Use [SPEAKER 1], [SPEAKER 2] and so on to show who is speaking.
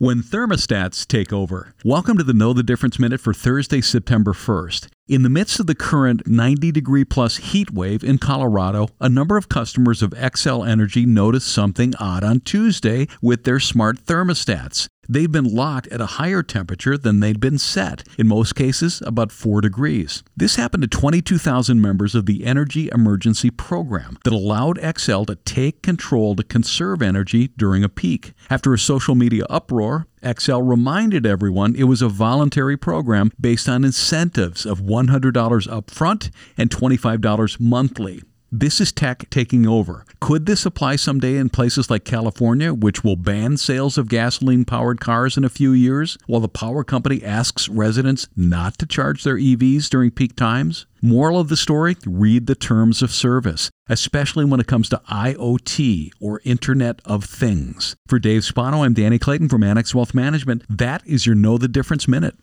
[SPEAKER 1] when thermostats take over. Welcome to the Know the Difference Minute for Thursday, September 1st. In the midst of the current 90 degree plus heat wave in Colorado, a number of customers of Xcel Energy noticed something odd on Tuesday with their smart thermostats. They've been locked at a higher temperature than they'd been set, in most cases about 4 degrees. This happened to 22,000 members of the Energy Emergency Program that allowed Xcel to take control to conserve energy during a peak. After a social media uproar, Xcel reminded everyone it was a voluntary program based on incentives of $100 upfront and $25 monthly. This is tech taking over. Could this apply someday in places like California, which will ban sales of gasoline powered cars in a few years, while the power company asks residents not to charge their EVs during peak times? Moral of the story read the terms of service, especially when it comes to IoT or Internet of Things. For Dave Spano, I'm Danny Clayton from Annex Wealth Management. That is your Know the Difference Minute.